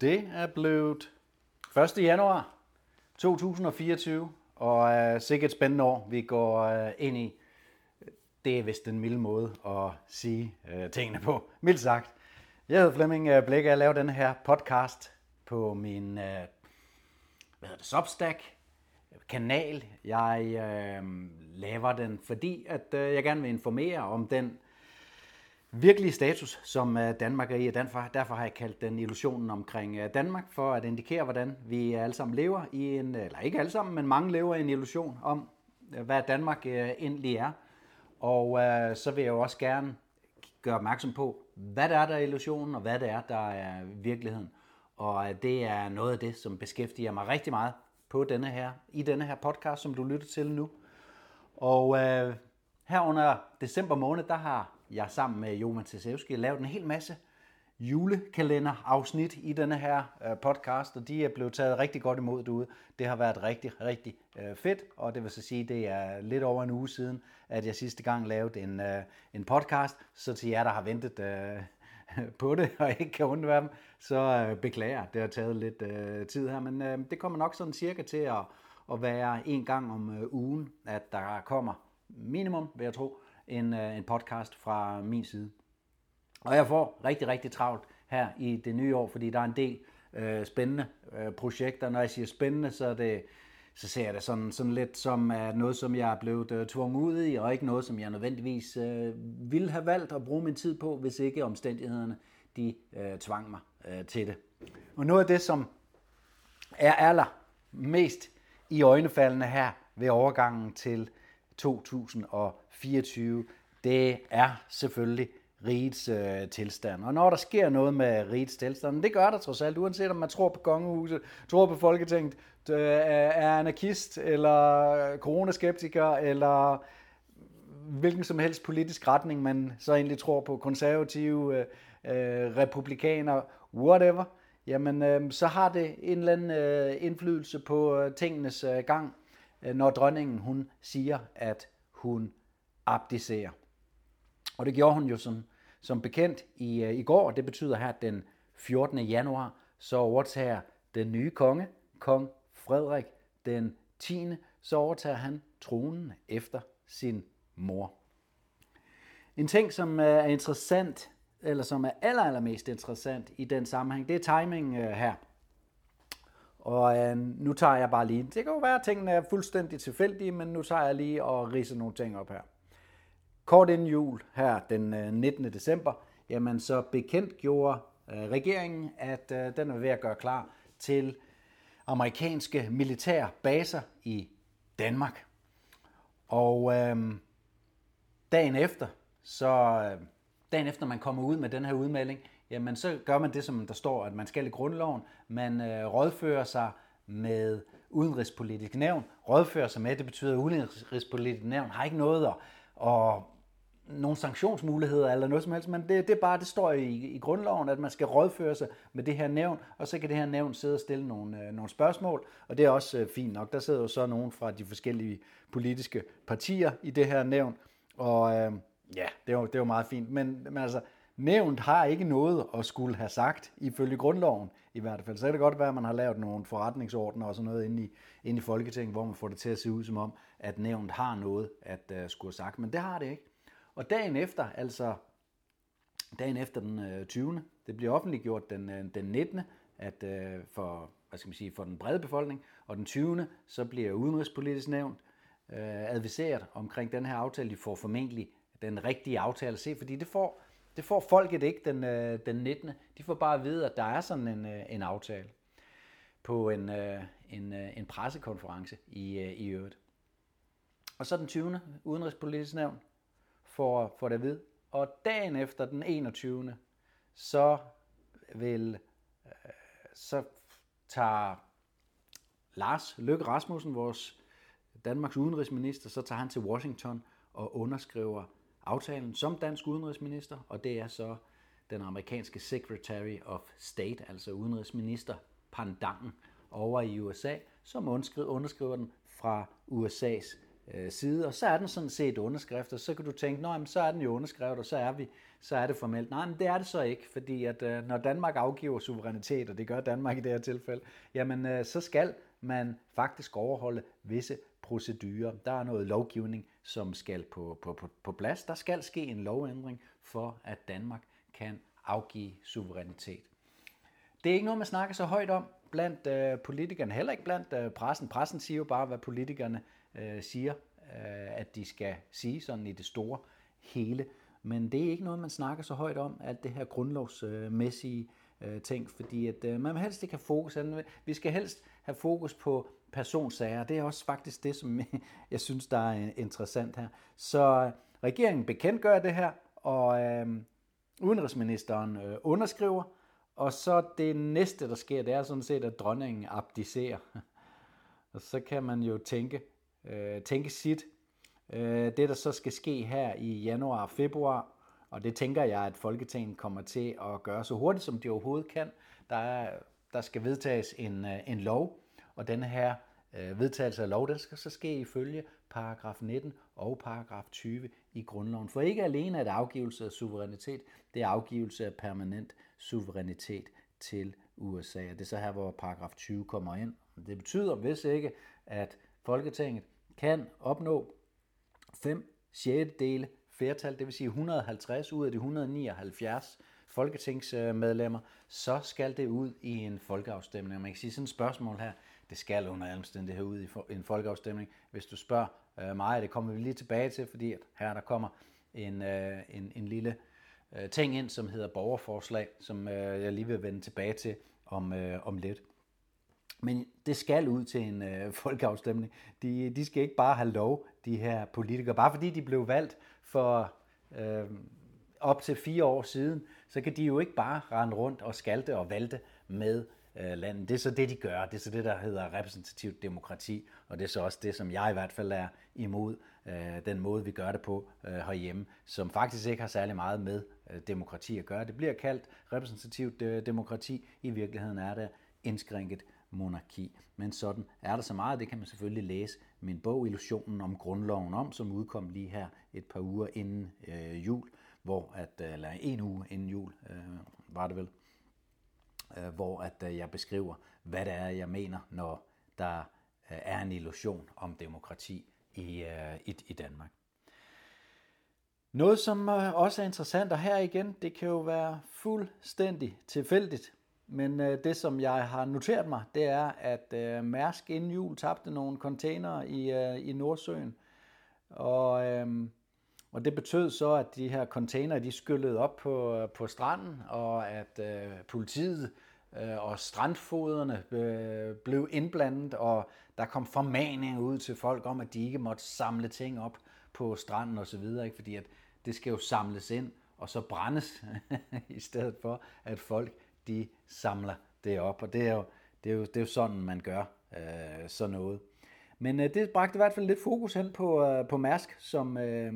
Det er blevet 1. januar 2024, og er sikkert et spændende år, vi går øh, ind i. Det er vist den milde måde at sige øh, tingene på, mildt sagt. Jeg hedder Flemming Blæk, og jeg laver den her podcast på min øh, hvad hedder det, Substack kanal. Jeg øh, laver den, fordi at øh, jeg gerne vil informere om den virkelige status, som øh, Danmark er i, og derfor, har jeg kaldt den illusionen omkring øh, Danmark, for at indikere, hvordan vi alle sammen lever i en, øh, eller ikke alle sammen, men mange lever i en illusion om, hvad Danmark egentlig er. Og øh, så vil jeg jo også gerne gøre opmærksom på, hvad det er, der er illusionen, og hvad det er, der er virkeligheden. Og det er noget af det, som beskæftiger mig rigtig meget på denne her, i denne her podcast, som du lytter til nu. Og øh, her under december måned, der har jeg sammen med Joman Tesevski lavet en hel masse julekalender-afsnit i denne her øh, podcast, og de er blevet taget rigtig godt imod derude. Det har været rigtig, rigtig øh, fedt, og det vil så sige, det er lidt over en uge siden, at jeg sidste gang lavede en, øh, en podcast, så til jer, der har ventet på det og ikke kan undvære dem, så beklager, det har taget lidt tid her, men det kommer nok sådan cirka til at, at være en gang om ugen, at der kommer minimum, vil jeg tro, en, øh, en podcast fra min side. Og jeg får rigtig, rigtig travlt her i det nye år, fordi der er en del øh, spændende øh, projekter. Når jeg siger spændende, så, er det, så ser jeg det sådan, sådan lidt som uh, noget, som jeg er blevet uh, tvunget ud i, og ikke noget, som jeg nødvendigvis uh, ville have valgt at bruge min tid på, hvis ikke omstændighederne de uh, tvang mig uh, til det. Og noget af det, som er aller mest i øjnefaldene her ved overgangen til 2024, det er selvfølgelig rigets øh, tilstand. Og når der sker noget med rigets tilstand, det gør der trods alt, uanset om man tror på kongehuset, tror på Folketinget, øh, er anarkist, eller øh, coronaskeptiker, eller hvilken som helst politisk retning, man så egentlig tror på, konservative, øh, øh, republikaner, whatever, jamen øh, så har det en eller anden øh, indflydelse på øh, tingenes øh, gang. Øh, når dronningen hun siger, at hun abdicerer. Og det gjorde hun jo som, som bekendt i, øh, i går, og det betyder her at den 14. januar, så overtager den nye konge, kong Frederik den 10., så overtager han tronen efter sin mor. En ting, som er interessant, eller som er aller, allermest interessant i den sammenhæng, det er timingen øh, her. Og øh, nu tager jeg bare lige, det kan jo være, at tingene er fuldstændig tilfældige, men nu tager jeg lige og riser nogle ting op her. Kort inden jul, her den øh, 19. december, jamen så bekendt gjorde øh, regeringen, at øh, den er ved at gøre klar til amerikanske militære baser i Danmark. Og øh, dagen efter, så øh, dagen efter man kommer ud med den her udmelding, jamen så gør man det, som der står, at man skal i grundloven. Man øh, rådfører sig med udenrigspolitisk nævn. Rådfører sig med, det betyder, at udenrigspolitisk nævn har ikke noget at, og nogle sanktionsmuligheder eller noget som helst, men det, det er bare, det står i, i grundloven, at man skal rådføre sig med det her nævn, og så kan det her nævn sidde og stille nogle, øh, nogle spørgsmål, og det er også øh, fint nok. Der sidder jo så nogen fra de forskellige politiske partier i det her nævn, og øh, ja, det er, jo, det er jo meget fint, men, men altså, Nævnt har ikke noget at skulle have sagt, ifølge grundloven i hvert fald. Så kan det godt være, at man har lavet nogle forretningsordner og sådan noget inde i, inde i Folketinget, hvor man får det til at se ud som om, at nævnt har noget at uh, skulle have sagt. Men det har det ikke. Og dagen efter, altså dagen efter den øh, uh, 20. Det bliver offentliggjort den, uh, den 19. At, uh, for, hvad skal man sige, for den brede befolkning. Og den 20. så bliver udenrigspolitisk nævnt uh, adviseret omkring den her aftale. De får formentlig den rigtige aftale at se, fordi det får det får folket ikke den, øh, den 19. De får bare at vide, at der er sådan en, øh, en aftale på en, øh, en, øh, en pressekonference i, øh, i øvrigt. Og så den 20. udenrigspolitisk nævn får, får det at vide. Og dagen efter den 21. så vil øh, så tager Lars Løkke Rasmussen, vores Danmarks udenrigsminister, så tager han til Washington og underskriver aftalen som dansk udenrigsminister, og det er så den amerikanske Secretary of State, altså udenrigsminister Pandangen over i USA, som underskriver den fra USA's øh, side, og så er den sådan set underskrift, og så kan du tænke, nej, så er den jo underskrevet, og så er, vi, så er det formelt. Nej, men det er det så ikke, fordi at øh, når Danmark afgiver suverænitet, og det gør Danmark i det her tilfælde, jamen øh, så skal man faktisk overholde visse procedurer. Der er noget lovgivning, som skal på, på, på, på plads. Der skal ske en lovændring for, at Danmark kan afgive suverænitet. Det er ikke noget, man snakker så højt om blandt øh, politikerne, heller ikke blandt øh, pressen. Pressen siger jo bare, hvad politikerne øh, siger, øh, at de skal sige sådan i det store hele. Men det er ikke noget, man snakker så højt om, alt det her grundlovsmæssige øh, ting, fordi at, øh, man helst ikke have fokus. Altså, vi skal helst have fokus på personsager. Det er også faktisk det, som jeg synes, der er øh, interessant her. Så øh, regeringen bekendtgør det her, og øh, udenrigsministeren øh, underskriver, og så det næste, der sker, det er sådan set, at dronningen abdicerer. og så kan man jo tænke, øh, tænke sit. Øh, det, der så skal ske her i januar og februar, og det tænker jeg, at Folketinget kommer til at gøre så hurtigt, som de overhovedet kan. Der, er, der skal vedtages en, øh, en lov, og den her øh, vedtagelse af lov, den skal så ske ifølge paragraf 19 og paragraf 20 i grundloven. For ikke alene er det afgivelse af suverænitet, det er afgivelse af permanent suverænitet til USA. Og det er så her, hvor paragraf 20 kommer ind. Det betyder, hvis ikke, at Folketinget kan opnå 5 6 dele flertal, det vil sige 150 ud af de 179 folketingsmedlemmer, så skal det ud i en folkeafstemning. Man kan sige sådan et spørgsmål her, det skal under alle omstændigheder ud i en folkeafstemning. Hvis du spørger øh, mig, det kommer vi lige tilbage til, fordi at her der kommer en, øh, en, en lille øh, ting ind, som hedder borgerforslag, som jeg lige vil vende tilbage til om, om lidt. Men det skal ud til en øh, folkeafstemning. De, de skal ikke bare have lov, de her politikere. Bare fordi de blev valgt for øh, op til fire år siden, så kan de jo ikke bare rende rundt og skalte og valte med øh, landet. Det er så det, de gør. Det er så det, der hedder repræsentativt demokrati, og det er så også det, som jeg i hvert fald er imod, øh, den måde, vi gør det på øh, herhjemme, som faktisk ikke har særlig meget med øh, demokrati at gøre. Det bliver kaldt repræsentativt øh, demokrati. I virkeligheden er det indskrænket monarki. Men sådan er der så meget, det kan man selvfølgelig læse min bog Illusionen om grundloven om, som udkom lige her et par uger inden øh, jul, hvor at, øh, eller en uge inden jul øh, var det vel, øh, hvor at øh, jeg beskriver, hvad det er, jeg mener, når der øh, er en illusion om demokrati i, øh, i, i Danmark. Noget, som øh, også er interessant, og her igen, det kan jo være fuldstændig tilfældigt, men øh, det, som jeg har noteret mig, det er, at øh, Mærsk inden jul tabte nogle containere i, øh, i Nordsøen. Og, øh, og det betød så, at de her container de skyllede op på, på stranden, og at øh, politiet øh, og strandfoderne øh, blev indblandet, og der kom formaninger ud til folk om, at de ikke måtte samle ting op på stranden osv., ikke? fordi at det skal jo samles ind og så brændes, i stedet for, at folk de samler det op, og det er jo, det er jo, det er jo sådan, man gør øh, sådan noget. Men øh, det bragte i hvert fald lidt fokus hen på, øh, på Mærsk som, øh,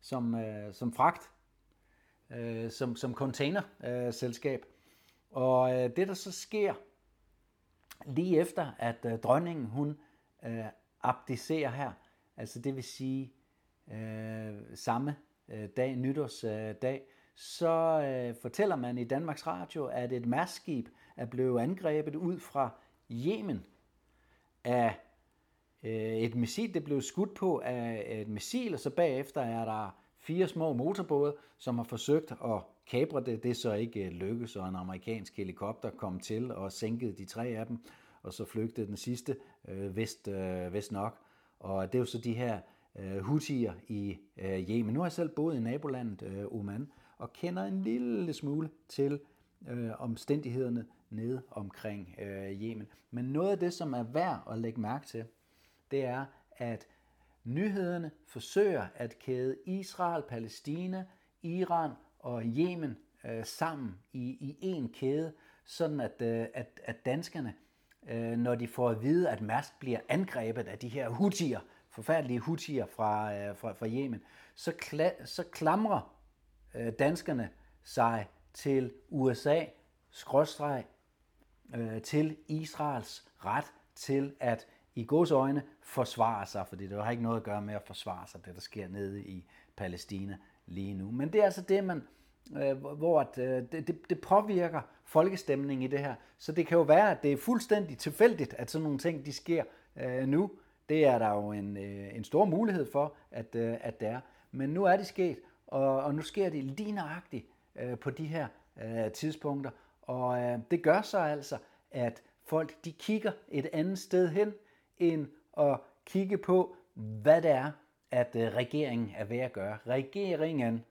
som, øh, som fragt, øh, som, som containerselskab. Øh, og øh, det, der så sker lige efter, at øh, dronningen hun øh, abdicerer her, altså det vil sige øh, samme øh, dag, nytårsdag, øh, så øh, fortæller man i Danmarks Radio, at et mærskib er blevet angrebet ud fra Yemen af Øh, et missil. Det blev skudt på af et missil, og så bagefter er der fire små motorbåde, som har forsøgt at kapre det. Det er så ikke øh, lykkedes, og en amerikansk helikopter kom til og sænkede de tre af dem, og så flygtede den sidste øh, vest, øh, vest nok. Og det er jo så de her øh, hutier i øh, Yemen. Nu har jeg selv boet i nabolandet øh, Oman, og kender en lille smule til øh, omstændighederne nede omkring øh, Yemen. Men noget af det, som er værd at lægge mærke til, det er, at nyhederne forsøger at kæde Israel, Palæstina, Iran og Yemen øh, sammen i, i en kæde, sådan at, øh, at, at danskerne, øh, når de får at vide, at Mærsk bliver angrebet af de her hutier, forfærdelige hutier fra, øh, fra, fra Yemen, så, kla, så klamrer øh, danskerne sig til USA, skråstreg, øh, til Israels ret til at i gods øjne forsvare sig, fordi det har ikke noget at gøre med at forsvare sig, det der sker nede i Palæstina lige nu. Men det er altså det, man, øh, hvor at, øh, det, det, det påvirker folkestemningen i det her. Så det kan jo være, at det er fuldstændig tilfældigt, at sådan nogle ting, de sker øh, nu. Det er der jo en, øh, en stor mulighed for, at, øh, at det er. Men nu er det sket, og, og nu sker det lige nøjagtigt øh, på de her øh, tidspunkter. Og øh, det gør så altså, at folk de kigger et andet sted hen, end at kigge på, hvad det er, at øh, regeringen er ved at gøre. Regeringen,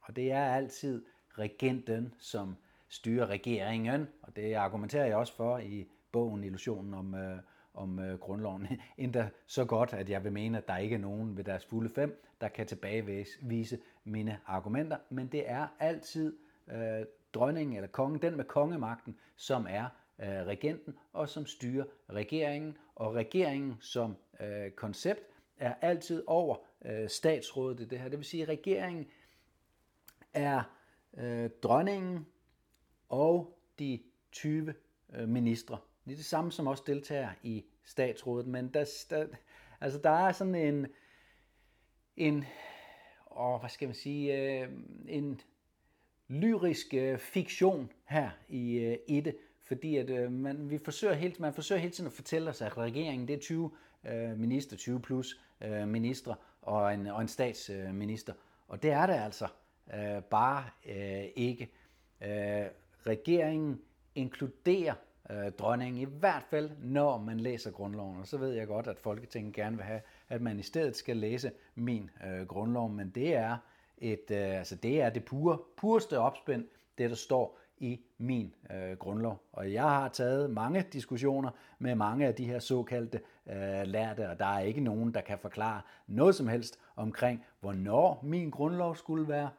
og det er altid regenten, som styrer regeringen, og det argumenterer jeg også for i bogen Illusionen om, øh, om øh, grundloven. Endda så godt, at jeg vil mene, at der ikke er nogen ved deres fulde fem, der kan tilbagevise mine argumenter, men det er altid øh, dronningen eller kongen, den med kongemagten, som er regenten og som styrer regeringen. Og regeringen som øh, koncept er altid over øh, statsrådet i det her. Det vil sige, at regeringen er øh, dronningen og de 20 øh, ministre. Det er det samme som også deltager i statsrådet, men der, der, altså der er sådan en, en og hvad skal man sige, øh, en lyrisk øh, fiktion her i, øh, i det, fordi at øh, man, vi forsøger helt, man forsøger hele tiden at fortælle os, at regeringen det er 20 øh, minister, 20 plus øh, ministre og en, og en statsminister. Og det er det altså øh, bare øh, ikke. Øh, regeringen inkluderer øh, dronningen, i hvert fald når man læser grundloven. Og så ved jeg godt, at Folketinget gerne vil have, at man i stedet skal læse min øh, grundlov, men det er, et, øh, altså det, er det pure, pureste opspænd, det der står i min øh, grundlov. Og jeg har taget mange diskussioner med mange af de her såkaldte øh, lærte, og der er ikke nogen, der kan forklare noget som helst omkring, hvornår min grundlov skulle være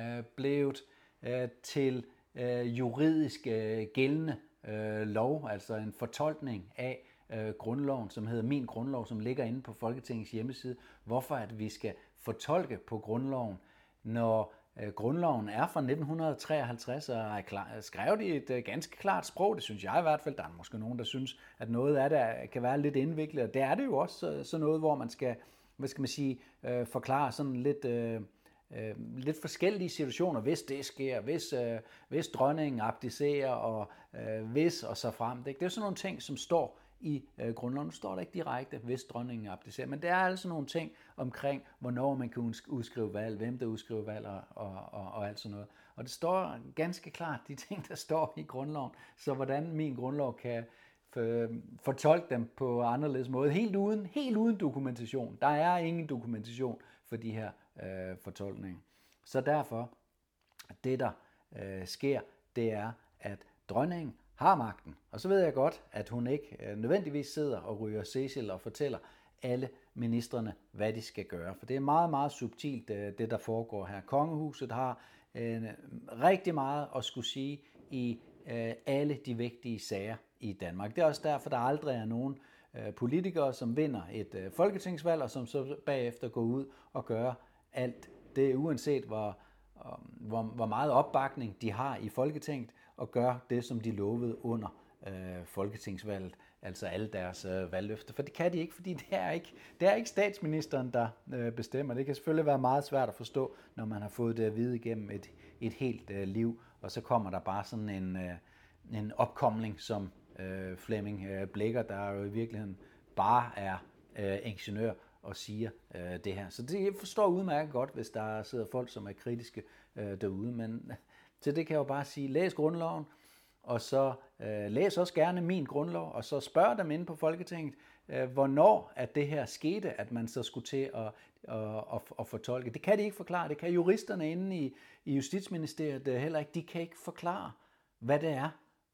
øh, blevet øh, til øh, juridisk øh, gældende øh, lov, altså en fortolkning af øh, grundloven, som hedder Min Grundlov, som ligger inde på Folketingets hjemmeside. Hvorfor at vi skal fortolke på grundloven, når øh, Øh, grundloven er fra 1953 og er klar, skrevet i et øh, ganske klart sprog, det synes jeg i hvert fald. Der er måske nogen, der synes, at noget af det kan være lidt indviklet, og det er det jo også sådan noget, hvor man skal, hvad skal man sige, øh, forklare sådan lidt... Øh, øh, lidt forskellige situationer, hvis det sker, hvis, øh, hvis dronningen abdicerer, og øh, hvis og så frem. Det, er sådan nogle ting, som står i øh, grundloven. Står der ikke direkte, hvis dronningen abdicerer, men der er altså nogle ting omkring, hvornår man kan udskrive valg, hvem der udskriver valg og, og, og, og alt sådan noget. Og det står ganske klart, de ting, der står i grundloven. Så hvordan min grundlov kan fortolke dem på anderledes måde, helt uden, helt uden dokumentation. Der er ingen dokumentation for de her øh, fortolkninger. Så derfor, det der øh, sker, det er, at dronningen har magten. Og så ved jeg godt, at hun ikke øh, nødvendigvis sidder og ryger Cecil og fortæller alle ministerne, hvad de skal gøre. For det er meget, meget subtilt, øh, det der foregår her. Kongehuset har øh, rigtig meget at skulle sige i øh, alle de vigtige sager i Danmark. Det er også derfor, der aldrig er nogen politikere, som vinder et folketingsvalg, og som så bagefter går ud og gør alt det, uanset hvor, hvor, hvor meget opbakning de har i Folketinget, og gør det, som de lovede under øh, folketingsvalget, altså alle deres øh, valgløfter. For det kan de ikke, fordi det er ikke, det er ikke statsministeren, der øh, bestemmer. Det kan selvfølgelig være meget svært at forstå, når man har fået det at vide igennem et, et helt øh, liv, og så kommer der bare sådan en, øh, en opkomling som øh, Flemming øh, Blikker, der jo i virkeligheden bare er øh, ingeniør og siger øh, det her. Så det jeg forstår udmærket godt, hvis der sidder folk, som er kritiske øh, derude, men til det kan jeg jo bare sige, læs grundloven, og så øh, læs også gerne min grundlov, og så spørg dem inde på Folketinget, øh, hvornår at det her skete, at man så skulle til at, at, at, at fortolke. Det kan de ikke forklare, det kan juristerne inde i, i Justitsministeriet øh, heller ikke. De kan ikke forklare, hvad det er,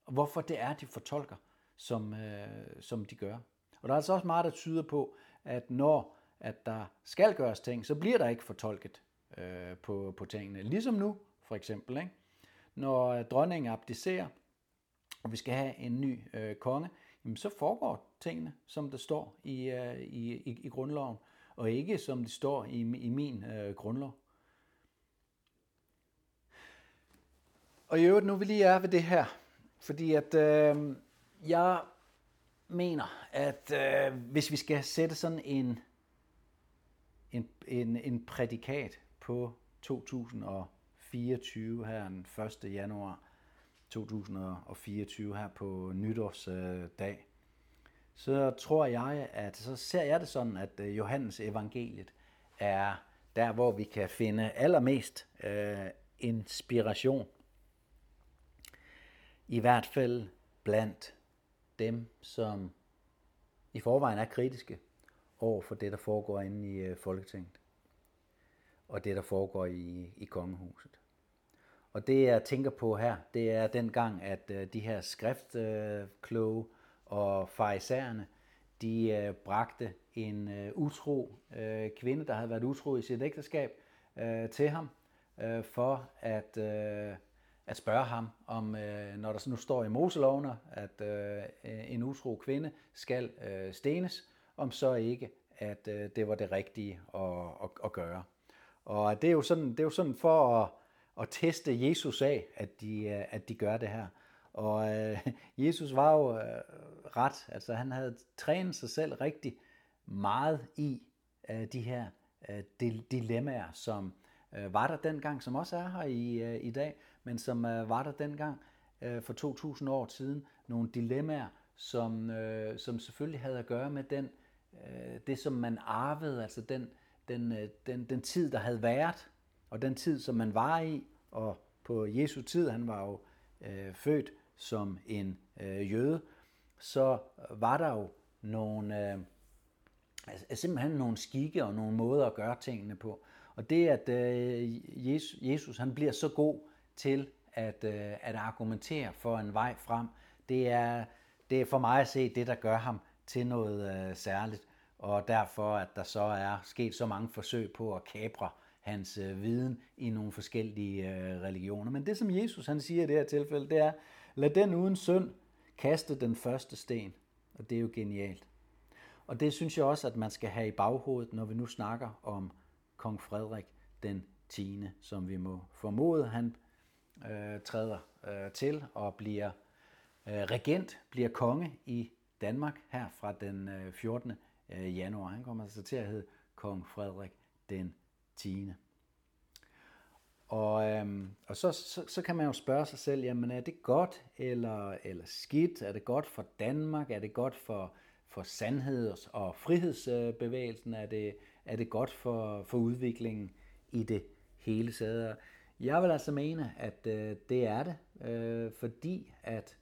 og hvorfor det er, de fortolker, som, øh, som de gør. Og der er altså også meget, der tyder på, at når at der skal gøres ting, så bliver der ikke fortolket øh, på, på tingene. Ligesom nu, for eksempel. Ikke? Når øh, dronningen abdicerer, og vi skal have en ny øh, konge, jamen så foregår tingene, som der står i, øh, i, i, i grundloven, og ikke som det står i, i min øh, grundlov. Og i øvrigt, nu vil lige er ved det her, fordi at øh, jeg mener, at øh, hvis vi skal sætte sådan en, en, en, en prædikat på 2000 og 24 her den 1. januar 2024 her på nytårsdag, så tror jeg, at så ser jeg det sådan, at øh, Johannes evangeliet er der, hvor vi kan finde allermest øh, inspiration. I hvert fald blandt dem, som i forvejen er kritiske over for det, der foregår inde i øh, Folketinget. Og det, der foregår i, i kongehuset. Og det, jeg tænker på her, det er den gang, at øh, de her skriftkloge øh, og farisæerne, de øh, bragte en utro kvinde, der havde været utro i sit ægteskab, til ham, for at, at spørge ham, om når der nu står i Moselovene, at en utro kvinde skal stenes, om så ikke, at det var det rigtige at, at, at gøre. Og det er jo sådan, det er jo sådan for at, at teste Jesus af, at de, øh, at de gør det her. Og øh, Jesus var jo øh, ret, altså han havde trænet sig selv rigtig meget i øh, de her øh, dilemmaer, som øh, var der dengang, som også er her i, øh, i dag, men som øh, var der dengang øh, for 2000 år siden. Nogle dilemmaer, som, øh, som selvfølgelig havde at gøre med den, øh, det, som man arvede, altså den, den, øh, den, den tid, der havde været, og den tid, som man var i, og på Jesu tid, han var jo øh, født som en øh, jøde, så var der jo nogle, øh, altså, altså simpelthen nogle skikke og nogle måder at gøre tingene på. Og det, at øh, Jesus, Jesus han bliver så god til at, øh, at argumentere for en vej frem, det er, det er for mig at se det, der gør ham til noget øh, særligt. Og derfor, at der så er sket så mange forsøg på at kapre hans øh, viden i nogle forskellige øh, religioner. Men det, som Jesus han siger i det her tilfælde, det er, lad den uden synd kaste den første sten. Og det er jo genialt. Og det synes jeg også, at man skal have i baghovedet, når vi nu snakker om kong Frederik den 10., som vi må formode, han øh, træder øh, til og bliver øh, regent, bliver konge i Danmark her fra den øh, 14. Øh, januar. Han kommer altså til at hedde kong Frederik den 10. Og, øhm, og så, så, så kan man jo spørge sig selv, jamen er det godt eller, eller skidt? Er det godt for Danmark? Er det godt for, for sandheds- og frihedsbevægelsen? Er det, er det godt for, for udviklingen i det hele taget? Jeg vil altså mene, at øh, det er det, øh, fordi at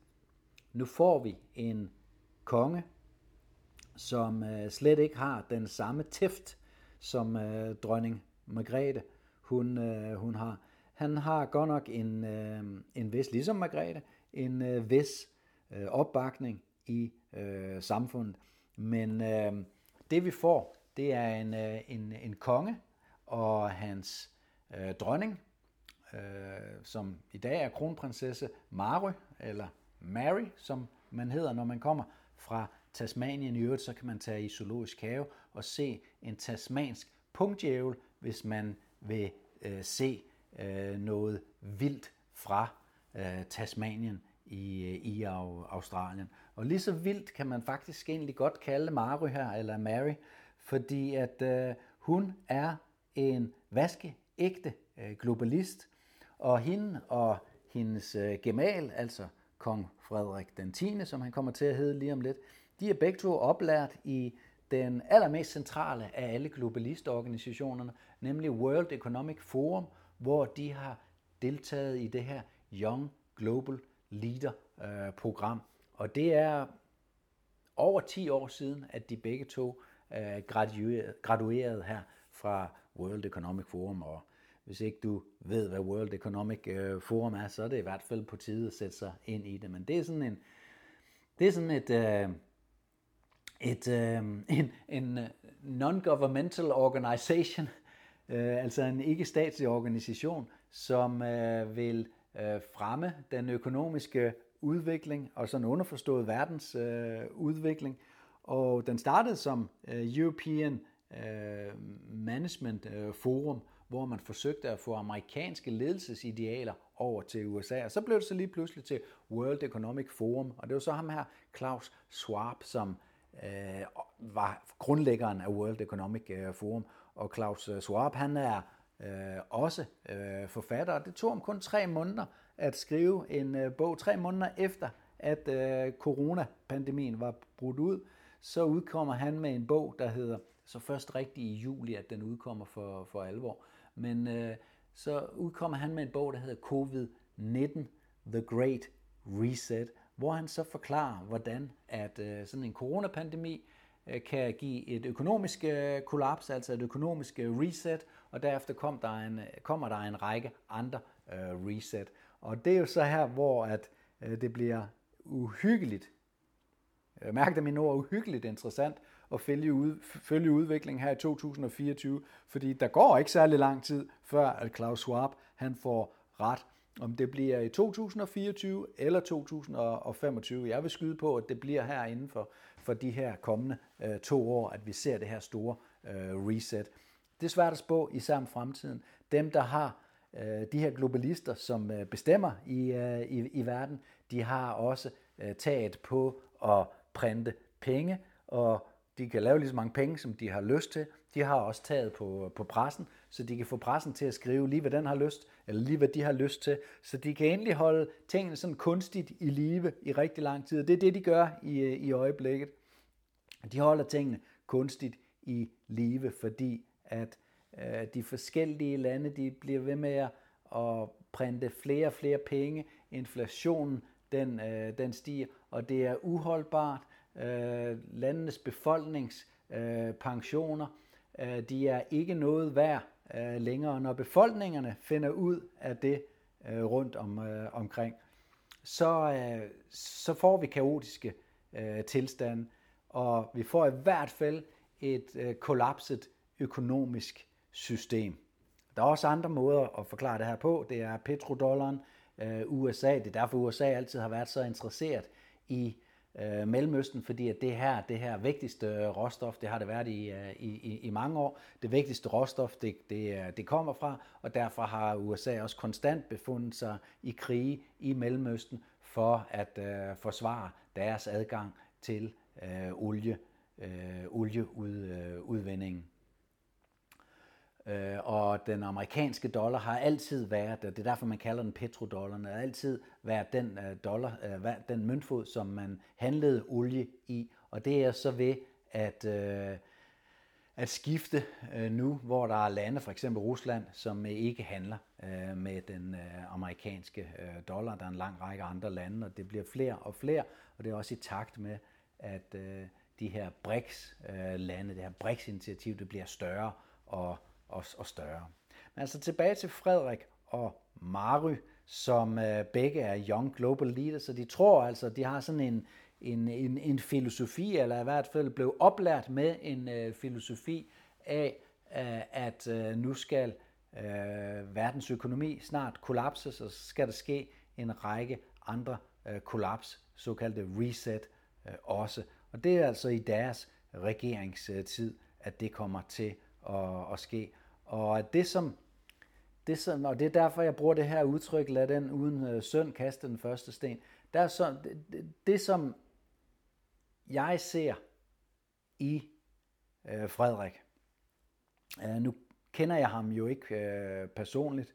nu får vi en konge, som øh, slet ikke har den samme tæft, som øh, dronning Margrethe hun, øh, hun har. Han har godt nok en, øh, en vis, ligesom Margrethe, en øh, vis øh, opbakning i øh, samfundet. Men øh, det vi får, det er en, øh, en, en konge og hans øh, dronning, øh, som i dag er kronprinsesse Mary, eller Mary, som man hedder, når man kommer fra Tasmanien. I øvrigt, så kan man tage i zoologisk have og se en tasmansk punktjævel, hvis man vil øh, se øh, noget vildt fra øh, Tasmanien i, øh, i Australien. Og lige så vildt kan man faktisk egentlig godt kalde Mary her, eller Mary, fordi at øh, hun er en vaskeægte øh, globalist, og hende og hendes øh, gemal, altså kong Frederik den 10., som han kommer til at hedde lige om lidt, de er begge to oplært i den allermest centrale af alle globalistorganisationerne, nemlig World Economic Forum, hvor de har deltaget i det her Young Global Leader-program. Øh, Og det er over 10 år siden, at de begge to øh, graduerede gradueret, her fra World Economic Forum. Og hvis ikke du ved, hvad World Economic øh, Forum er, så er det i hvert fald på tide at sætte sig ind i det. Men det er sådan en, det er sådan et, øh, et, øh, en, en øh, non-governmental organization, øh, altså en ikke-statslig organisation, som øh, vil øh, fremme den økonomiske udvikling og sådan underforstået verdens øh, udvikling. Og den startede som øh, European øh, Management øh, Forum, hvor man forsøgte at få amerikanske ledelsesidealer over til USA. Og så blev det så lige pludselig til World Economic Forum, og det var så ham her, Klaus Schwab, som Øh, var grundlæggeren af World Economic øh, Forum. Og Klaus øh, Schwab, han er øh, også øh, forfatter, og det tog ham kun tre måneder at skrive en øh, bog. Tre måneder efter, at øh, coronapandemien var brudt ud, så udkommer han med en bog, der hedder, så først rigtig i juli, at den udkommer for, for alvor, men øh, så udkommer han med en bog, der hedder COVID-19, The Great Reset, hvor han så forklarer, hvordan at øh, sådan en coronapandemi øh, kan give et økonomisk øh, kollaps, altså et økonomisk øh, reset, og derefter kom der en, øh, kommer der en række andre øh, reset. Og det er jo så her, hvor at øh, det bliver uhyggeligt, øh, mærk det mine ord, uhyggeligt interessant at følge, ud, følge udviklingen her i 2024, fordi der går ikke særlig lang tid, før at Klaus Schwab han får ret. Om det bliver i 2024 eller 2025, jeg vil skyde på, at det bliver her inden for, for de her kommende øh, to år, at vi ser det her store øh, reset. Det er svært at spå, især om fremtiden. Dem, der har øh, de her globalister, som øh, bestemmer i, øh, i, i verden, de har også øh, taget på at printe penge, og de kan lave lige så mange penge, som de har lyst til. De har også taget på, på pressen, så de kan få pressen til at skrive lige, hvad den har lyst, eller lige, hvad de har lyst til. Så de kan endelig holde tingene sådan kunstigt i live i rigtig lang tid. Det er det, de gør i, øh, i øjeblikket. De holder tingene kunstigt i live, fordi at øh, de forskellige lande, de bliver ved med at, at printe flere og flere penge. Inflationen, den, øh, den stiger, og det er uholdbart øh, landenes befolkningspensioner, øh, øh, de er ikke noget værd øh, længere. Når befolkningerne finder ud af det øh, rundt om, øh, omkring, så, øh, så får vi kaotiske øh, tilstande, og vi får i hvert fald et øh, kollapset økonomisk system. Der er også andre måder at forklare det her på. Det er petrodollaren, øh, USA. Det er derfor, USA altid har været så interesseret i øh, Mellemøsten, fordi at det her, det her vigtigste råstof, det har det været i, øh, i, i mange år. Det vigtigste råstof, det, det, øh, det kommer fra, og derfor har USA også konstant befundet sig i krige i Mellemøsten for at øh, forsvare deres adgang til øh, olie, øh, olieudvindingen. Øh, og den amerikanske dollar har altid været, det er derfor man kalder den petrodollaren, har altid været den øh, dollar, øh, den møntfod, som man handlede olie i. Og det er så ved at, øh, at skifte nu, hvor der er lande, for eksempel Rusland, som ikke handler med den amerikanske dollar. Der er en lang række andre lande, og det bliver flere og flere, og det er også i takt med, at de her BRICS-lande, det her BRICS-initiativ, det bliver større og og, og større. Men altså tilbage til Frederik og Mary, som øh, begge er young global leaders, så de tror altså, de har sådan en, en, en, en filosofi, eller i hvert fald blev oplært med en øh, filosofi af, øh, at øh, nu skal øh, verdens økonomi snart kollapse, så skal der ske en række andre øh, kollaps, såkaldte reset øh, også. Og det er altså i deres regeringstid, at det kommer til at, at ske. Og det som, det som, og det er derfor, jeg bruger det her udtryk, lad den uden øh, søn kaste den første sten. Der er så, det, det, det, som jeg ser i øh, Frederik, øh, nu kender jeg ham jo ikke øh, personligt,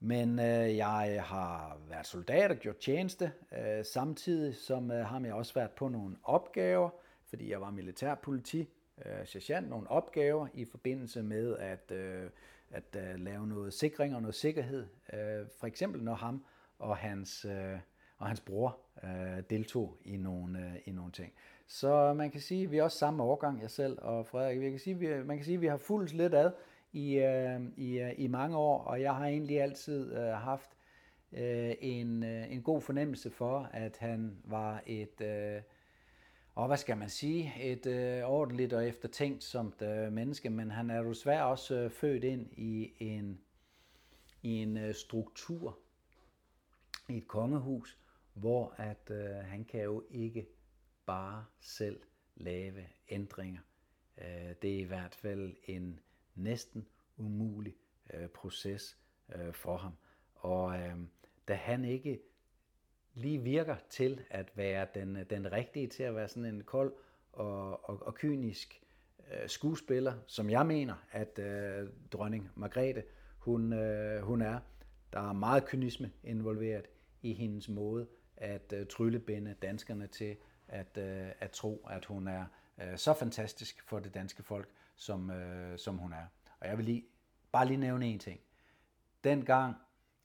men øh, jeg har været soldat og gjort tjeneste, øh, samtidig som øh, har jeg også været på nogle opgaver, fordi jeg var militærpoliti øh, sergeant nogle opgaver i forbindelse med at, øh, at øh, lave noget sikring og noget sikkerhed. Øh, for eksempel når ham og hans, øh, og hans bror øh, deltog i nogle, øh, i nogle ting. Så man kan sige, at vi er også samme årgang, jeg selv og Frederik. Vi kan sige, vi, man kan sige, at vi har fulgt lidt ad i, øh, i, øh, i mange år, og jeg har egentlig altid øh, haft øh, en, øh, en god fornemmelse for, at han var et... Øh, og hvad skal man sige, et øh, ordentligt og eftertænkt som øh, menneske, men han er jo svært også øh, født ind i en, i en øh, struktur, i et kongehus, hvor at øh, han kan jo ikke bare selv lave ændringer. Øh, det er i hvert fald en næsten umulig øh, proces øh, for ham. Og øh, da han ikke lige virker til at være den, den rigtige, til at være sådan en kold og, og, og kynisk øh, skuespiller, som jeg mener, at øh, dronning Margrethe, hun, øh, hun er. Der er meget kynisme involveret i hendes måde at øh, tryllebinde danskerne til at, øh, at tro, at hun er øh, så fantastisk for det danske folk, som, øh, som hun er. Og jeg vil lige, bare lige nævne en ting. Dengang,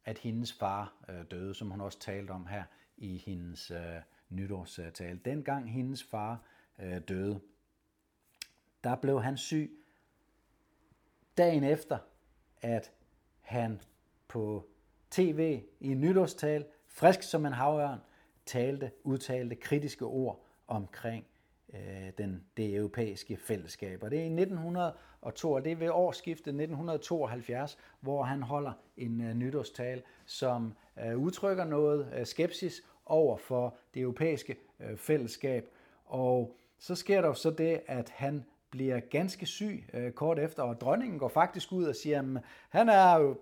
at hendes far øh, døde, som hun også talte om her i hendes øh, nytårstale, dengang hendes far øh, døde, der blev han syg dagen efter, at han på tv i en nytårstal, frisk som en havørn, talte, udtalte kritiske ord omkring øh, den, det europæiske fællesskab. Og det er i 1902, det er ved årsskiftet 1972, hvor han holder en øh, nytårstal, som øh, udtrykker noget øh, skepsis over for det europæiske øh, fællesskab. Og så sker der jo så det, at han bliver ganske syg øh, kort efter, og dronningen går faktisk ud og siger, at han er jo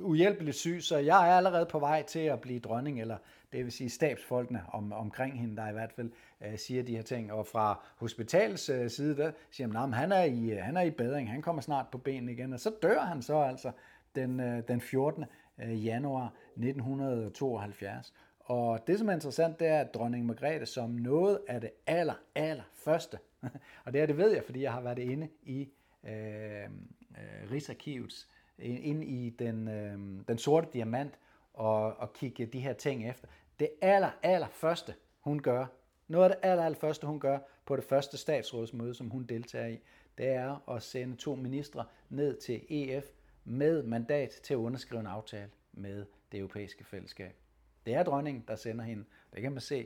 uhjælpeligt syg, så jeg er allerede på vej til at blive dronning, eller det vil sige stabsfolkene om, omkring hende, der i hvert fald øh, siger de her ting. Og fra hospitalets øh, side, der siger man, at han er, i, øh, han er i bedring, han kommer snart på benene igen, og så dør han så altså den, øh, den 14. Øh, januar 1972. Og det, som er interessant, det er, at dronning Margrethe som noget af det aller, aller første, og det er det ved jeg, fordi jeg har været inde i øh, øh, Rigsarkivets, ind i den, øh, den sorte diamant, og, og kigge de her ting efter. Det aller, aller første, hun gør, noget af det aller, aller første, hun gør på det første statsrådsmøde, som hun deltager i, det er at sende to ministre ned til EF med mandat til at underskrive en aftale med det europæiske fællesskab. Det er dronningen, der sender hende. Det kan man se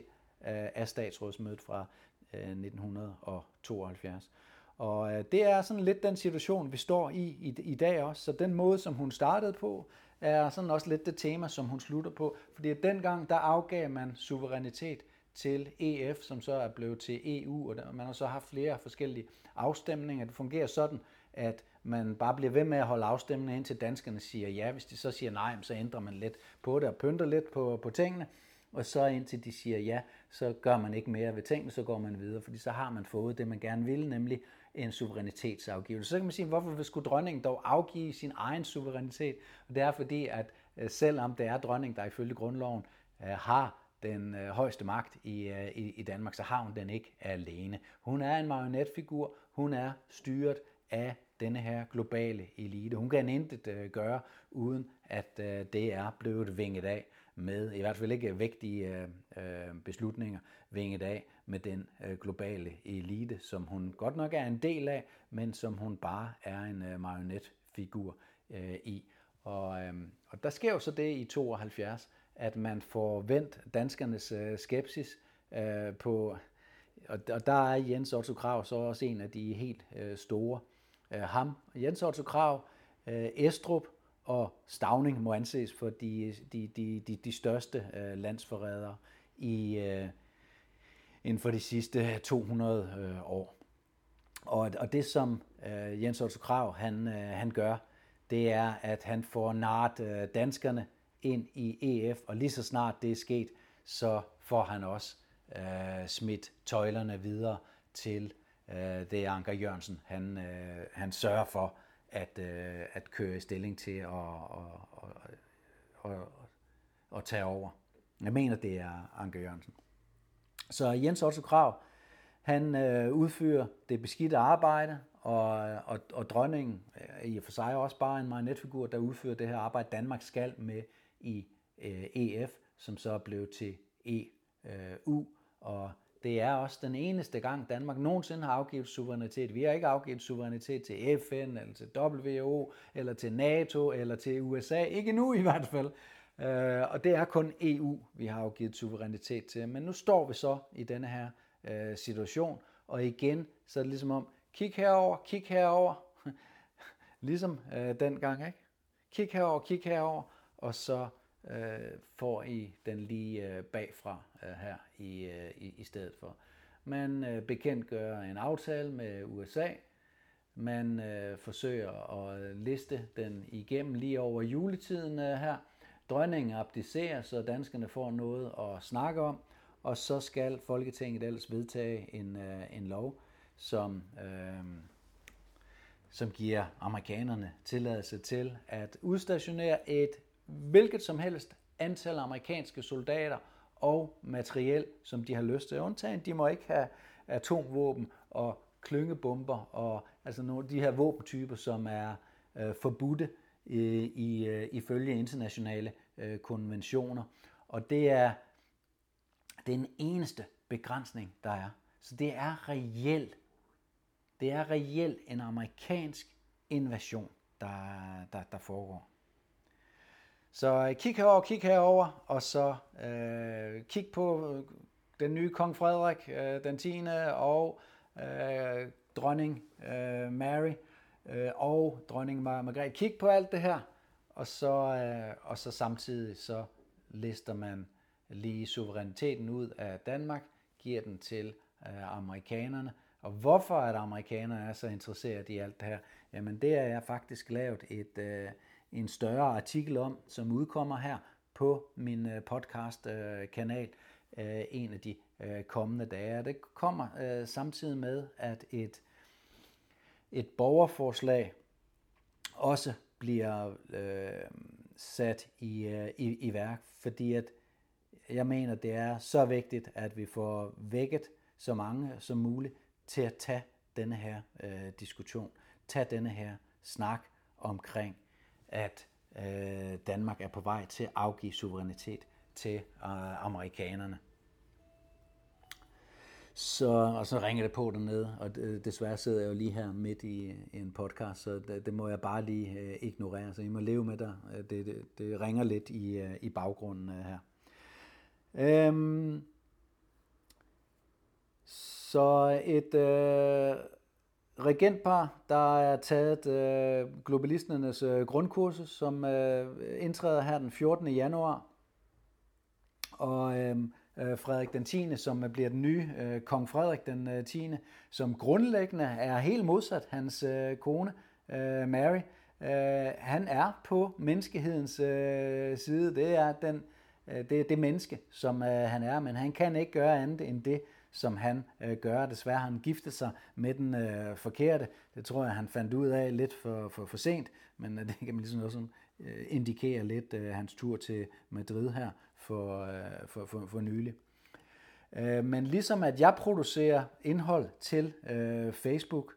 øh, af statsrådsmødet fra øh, 1972. Og øh, det er sådan lidt den situation, vi står i, i i dag også. Så den måde, som hun startede på, er sådan også lidt det tema, som hun slutter på. Fordi dengang, der afgav man suverænitet til EF, som så er blevet til EU, og man har så haft flere forskellige afstemninger. Det fungerer sådan, at man bare bliver ved med at holde afstemningen indtil danskerne siger ja. Hvis de så siger nej, så ændrer man lidt på det og pynter lidt på, på tingene. Og så indtil de siger ja, så gør man ikke mere ved tingene, så går man videre, fordi så har man fået det, man gerne vil, nemlig en suverænitetsafgivelse. Så kan man sige, hvorfor skulle dronningen dog afgive sin egen suverænitet? Og det er fordi, at øh, selvom det er dronningen, der ifølge grundloven øh, har den øh, højeste magt i, øh, i, i Danmark, så har hun den ikke alene. Hun er en marionetfigur, hun er styret af denne her globale elite. Hun kan intet øh, gøre, uden at øh, det er blevet vinget af med, i hvert fald ikke vigtige øh, beslutninger, vinget af med den globale elite, som hun godt nok er en del af, men som hun bare er en marionetfigur i. Og, og der sker jo så det i 72, at man får vendt danskernes skepsis på, og, og der er Jens Otto Krav så også en af de helt store. Øh, ham, Jens Otto Krav, øh, Estrup og Stavning må anses for de, de, de, de, de største øh, landsforrædere i, inden for de sidste 200 år. Og, og det som øh, Jens Otto Krav han, øh, han gør, det er, at han får nart øh, danskerne ind i EF, og lige så snart det er sket, så får han også øh, smidt tøjlerne videre til øh, det Anker Jørgensen, han, øh, han sørger for at, øh, at køre i stilling til at, og, og, og, og tage over. Jeg mener, det er Anker Jørgensen. Så Jens Otto Krav, han øh, udfører det beskidte arbejde, og, og, og dronningen er i og for sig også bare en marionetfigur, der udfører det her arbejde, Danmark skal med i øh, EF, som så er blevet til øh, EU, og det er også den eneste gang, Danmark nogensinde har afgivet suverænitet. Vi har ikke afgivet suverænitet til FN, eller til WHO, eller til NATO, eller til USA. Ikke nu i hvert fald. Øh, og det er kun EU, vi har afgivet suverænitet til. Men nu står vi så i denne her øh, situation, og igen, så er det ligesom om, kig herover, kig herover, ligesom øh, dengang, ikke? Kig herover, kig herover, og så øh, får I den lige øh, bagfra øh, her i, øh, i, i stedet for. Man øh, bekendtgør en aftale med USA, man øh, forsøger at øh, liste den igennem lige over juletiden øh, her, Dronningen abdicerer, så danskerne får noget at snakke om, og så skal Folketinget ellers vedtage en, øh, en lov, som, øh, som giver amerikanerne tilladelse til at udstationere et hvilket som helst antal amerikanske soldater og materiel, som de har lyst til. Undtagen, de må ikke have atomvåben og klyngebomber og altså nogle af de her våbentyper, som er øh, forbudte i, i, øh, ifølge internationale øh, konventioner. Og det er den eneste begrænsning, der er. Så det er reelt. Det er reelt en amerikansk invasion, der, der, der foregår. Så øh, kig herover, kig herover, og så øh, kig på øh, den nye kong Frederik øh, den 10. og øh, dronning øh, Mary øh, og dronning Margrethe. Kig på alt det her, og så, øh, og så samtidig så lister man lige suveræniteten ud af Danmark, giver den til øh, amerikanerne. Og hvorfor at amerikanerne er så interesseret i alt det her? Jamen det er jeg faktisk lavet et, øh, en større artikel om, som udkommer her på min øh, podcast-kanal øh, øh, en af de kommende dage. Det kommer samtidig med, at et, et borgerforslag også bliver øh, sat i, øh, i, i værk, fordi at jeg mener, det er så vigtigt, at vi får vækket så mange som muligt til at tage denne her øh, diskussion, tage denne her snak omkring, at øh, Danmark er på vej til at afgive suverænitet til øh, amerikanerne. Så, og så ringer det på dernede, og øh, desværre sidder jeg jo lige her midt i, i en podcast, så det, det må jeg bare lige øh, ignorere, så I må leve med det. Øh, det, det, det ringer lidt i, øh, i baggrunden øh, her. Øhm, så et øh, regentpar, der er taget øh, globalisternes øh, grundkursus, som øh, indtræder her den 14. januar. Og øh, øh Frederik den 10., som øh, bliver den nye øh, kong Frederik den øh, 10., som grundlæggende er helt modsat hans øh, kone, øh, Mary. Øh, han er på menneskehedens øh, side. Det er den øh, det, det menneske, som øh, han er, men han kan ikke gøre andet end det, som han øh, gør. Desværre har han giftet sig med den øh, forkerte. Det tror jeg, han fandt ud af lidt for, for, for sent, men øh, det kan man ligesom også øh, indikere lidt øh, hans tur til Madrid her for, øh, for, for, for nylig. Øh, men ligesom at jeg producerer indhold til øh, Facebook,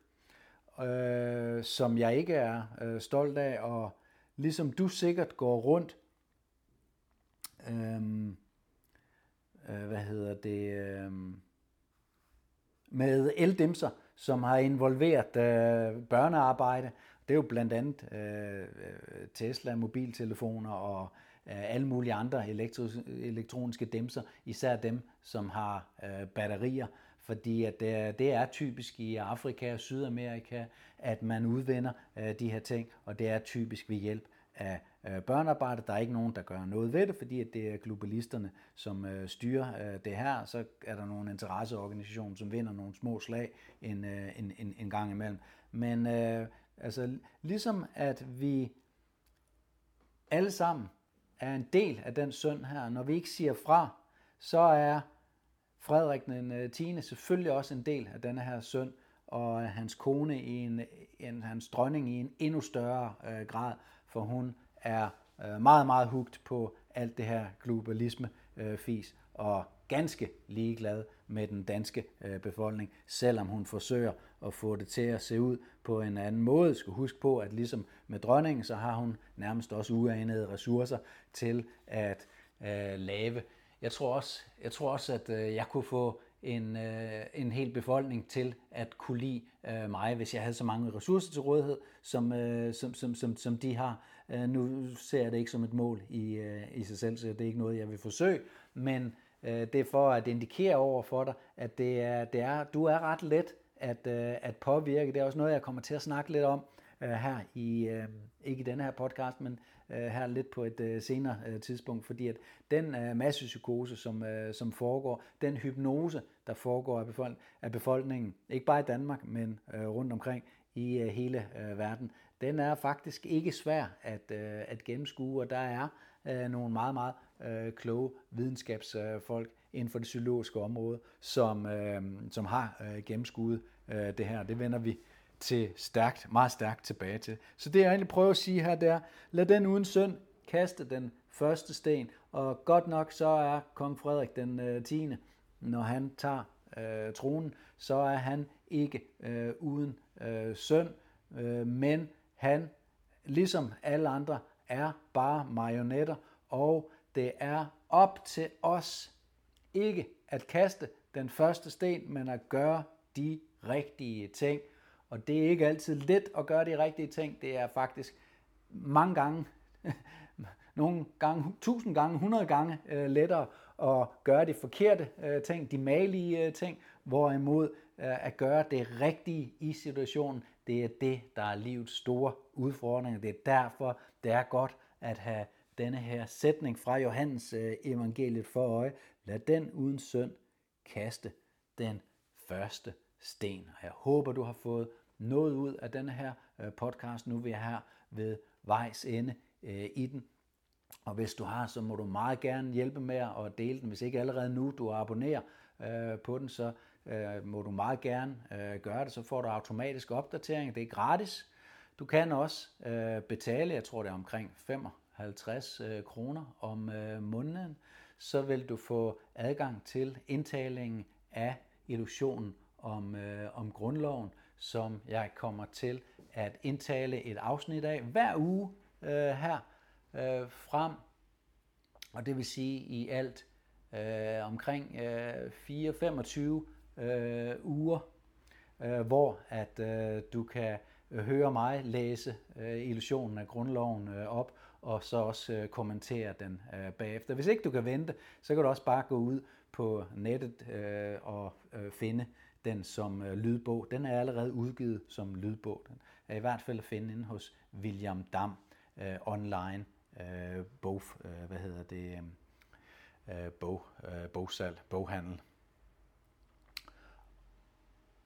øh, som jeg ikke er øh, stolt af, og ligesom du sikkert går rundt øh, øh, hvad hedder det, øh, med eldimser, som har involveret øh, børnearbejde. Det er jo blandt andet øh, øh Tesla, mobiltelefoner og øh, alle mulige andre elektroniske dimser, især dem, som har øh, batterier, fordi at det, er, det er typisk i Afrika og Sydamerika, at man udvinder øh, de her ting, og det er typisk ved hjælp af Øh, børnearbejde. Der er ikke nogen, der gør noget ved det, fordi at det er globalisterne, som øh, styrer øh, det her. Så er der nogle interesseorganisationer, som vinder nogle små slag en, en, en, en gang imellem. Men altså, ligesom at vi alle sammen er en del af den synd her, når vi ikke siger fra, så er Frederik den 10. selvfølgelig også en del af denne her synd, og hans kone i en, en hans dronning i en endnu større øh, grad, for hun er øh, meget, meget hugt på alt det her globalisme-fis, øh, og ganske ligeglad med den danske øh, befolkning, selvom hun forsøger at få det til at se ud på en anden måde. Skal huske på, at ligesom med dronningen, så har hun nærmest også uanede ressourcer til at øh, lave. Jeg tror også, jeg tror også at øh, jeg kunne få en, øh, en hel befolkning til at kunne lide øh, mig, hvis jeg havde så mange ressourcer til rådighed, som, øh, som, som, som, som de har. Øh, nu ser jeg det ikke som et mål i, øh, i sig selv, så det er ikke noget, jeg vil forsøge, men øh, det er for at indikere over for dig, at det er, det er, du er ret let at, øh, at påvirke. Det er også noget, jeg kommer til at snakke lidt om øh, her i, øh, ikke i denne her podcast, men øh, her lidt på et øh, senere øh, tidspunkt, fordi at den øh, massepsykose, som, øh, som foregår, den hypnose, der foregår af, befolk- af befolkningen, ikke bare i Danmark, men øh, rundt omkring i øh, hele øh, verden, den er faktisk ikke svær at, øh, at gennemskue, og der er øh, nogle meget, meget øh, kloge videnskabsfolk inden for det psykologiske område, som, øh, som har øh, gennemskuet øh, det her. Det vender vi til stærkt, meget stærkt tilbage til. Så det jeg egentlig prøver at sige her, det er, lad den uden synd kaste den første sten, og godt nok så er kong Frederik den øh, 10., når han tager øh, tronen, så er han ikke øh, uden øh, søn, øh, men han, ligesom alle andre, er bare marionetter, og det er op til os ikke at kaste den første sten, men at gøre de rigtige ting. Og det er ikke altid let at gøre de rigtige ting. Det er faktisk mange gange, nogle gange, tusind gange, hundrede gange øh, lettere at gøre de forkerte øh, ting, de malige øh, ting, hvorimod øh, at gøre det rigtige i situationen, det er det, der er livets store udfordring. Det er derfor, det er godt at have denne her sætning fra Johannes øh, evangeliet for øje. Lad den uden synd kaste den første sten. Og jeg håber, du har fået noget ud af denne her øh, podcast. Nu er vi her ved vejs ende øh, i den. Og hvis du har, så må du meget gerne hjælpe med at dele den. Hvis ikke allerede nu du abonnerer øh, på den, så øh, må du meget gerne øh, gøre det. Så får du automatisk opdatering. Det er gratis. Du kan også øh, betale, jeg tror det er omkring 55 øh, kroner om øh, måneden. Så vil du få adgang til indtalingen af illusionen om, øh, om grundloven, som jeg kommer til at indtale et afsnit af hver uge øh, her øh, frem. Og det vil sige i alt øh, omkring øh, 4-25 øh, uger, øh, hvor at øh, du kan høre mig læse øh, illusionen af grundloven øh, op, og så også øh, kommentere den øh, bagefter. Hvis ikke du kan vente, så kan du også bare gå ud på nettet øh, og øh, finde den som øh, lydbog. Den er allerede udgivet som lydbog. Den er i hvert fald at finde inde hos William Dam øh, online øh, bog, øh, hvad hedder det, øh, øh bog, øh, bogsalg, boghandel.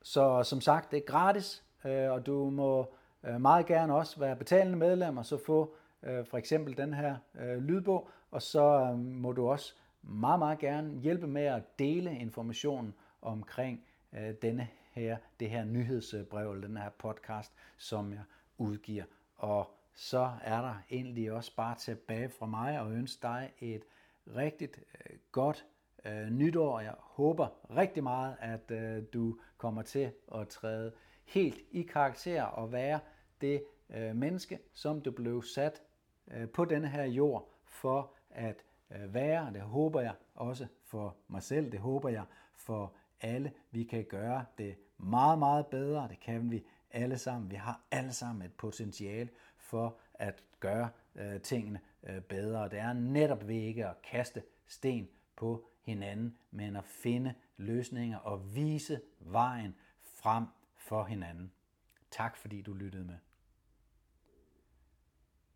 Så som sagt, det er gratis, øh, og du må øh, meget gerne også være betalende medlem og så få øh, for eksempel den her øh, lydbog, og så øh, må du også meget, meget gerne hjælpe med at dele informationen omkring øh, denne her, det her nyhedsbrev, eller den her podcast, som jeg udgiver. Og så er der egentlig også bare tilbage fra mig og ønske dig et rigtigt øh, godt øh, nytår. Jeg håber rigtig meget, at øh, du kommer til at træde helt i karakter og være det øh, menneske, som du blev sat øh, på denne her jord for at øh, være. Det håber jeg også for mig selv. Det håber jeg for alle. Vi kan gøre det meget, meget bedre. Det kan vi alle sammen. Vi har alle sammen et potentiale for at gøre øh, tingene øh, bedre. Det er netop ved ikke at kaste sten på hinanden, men at finde løsninger og vise vejen frem for hinanden. Tak fordi du lyttede med.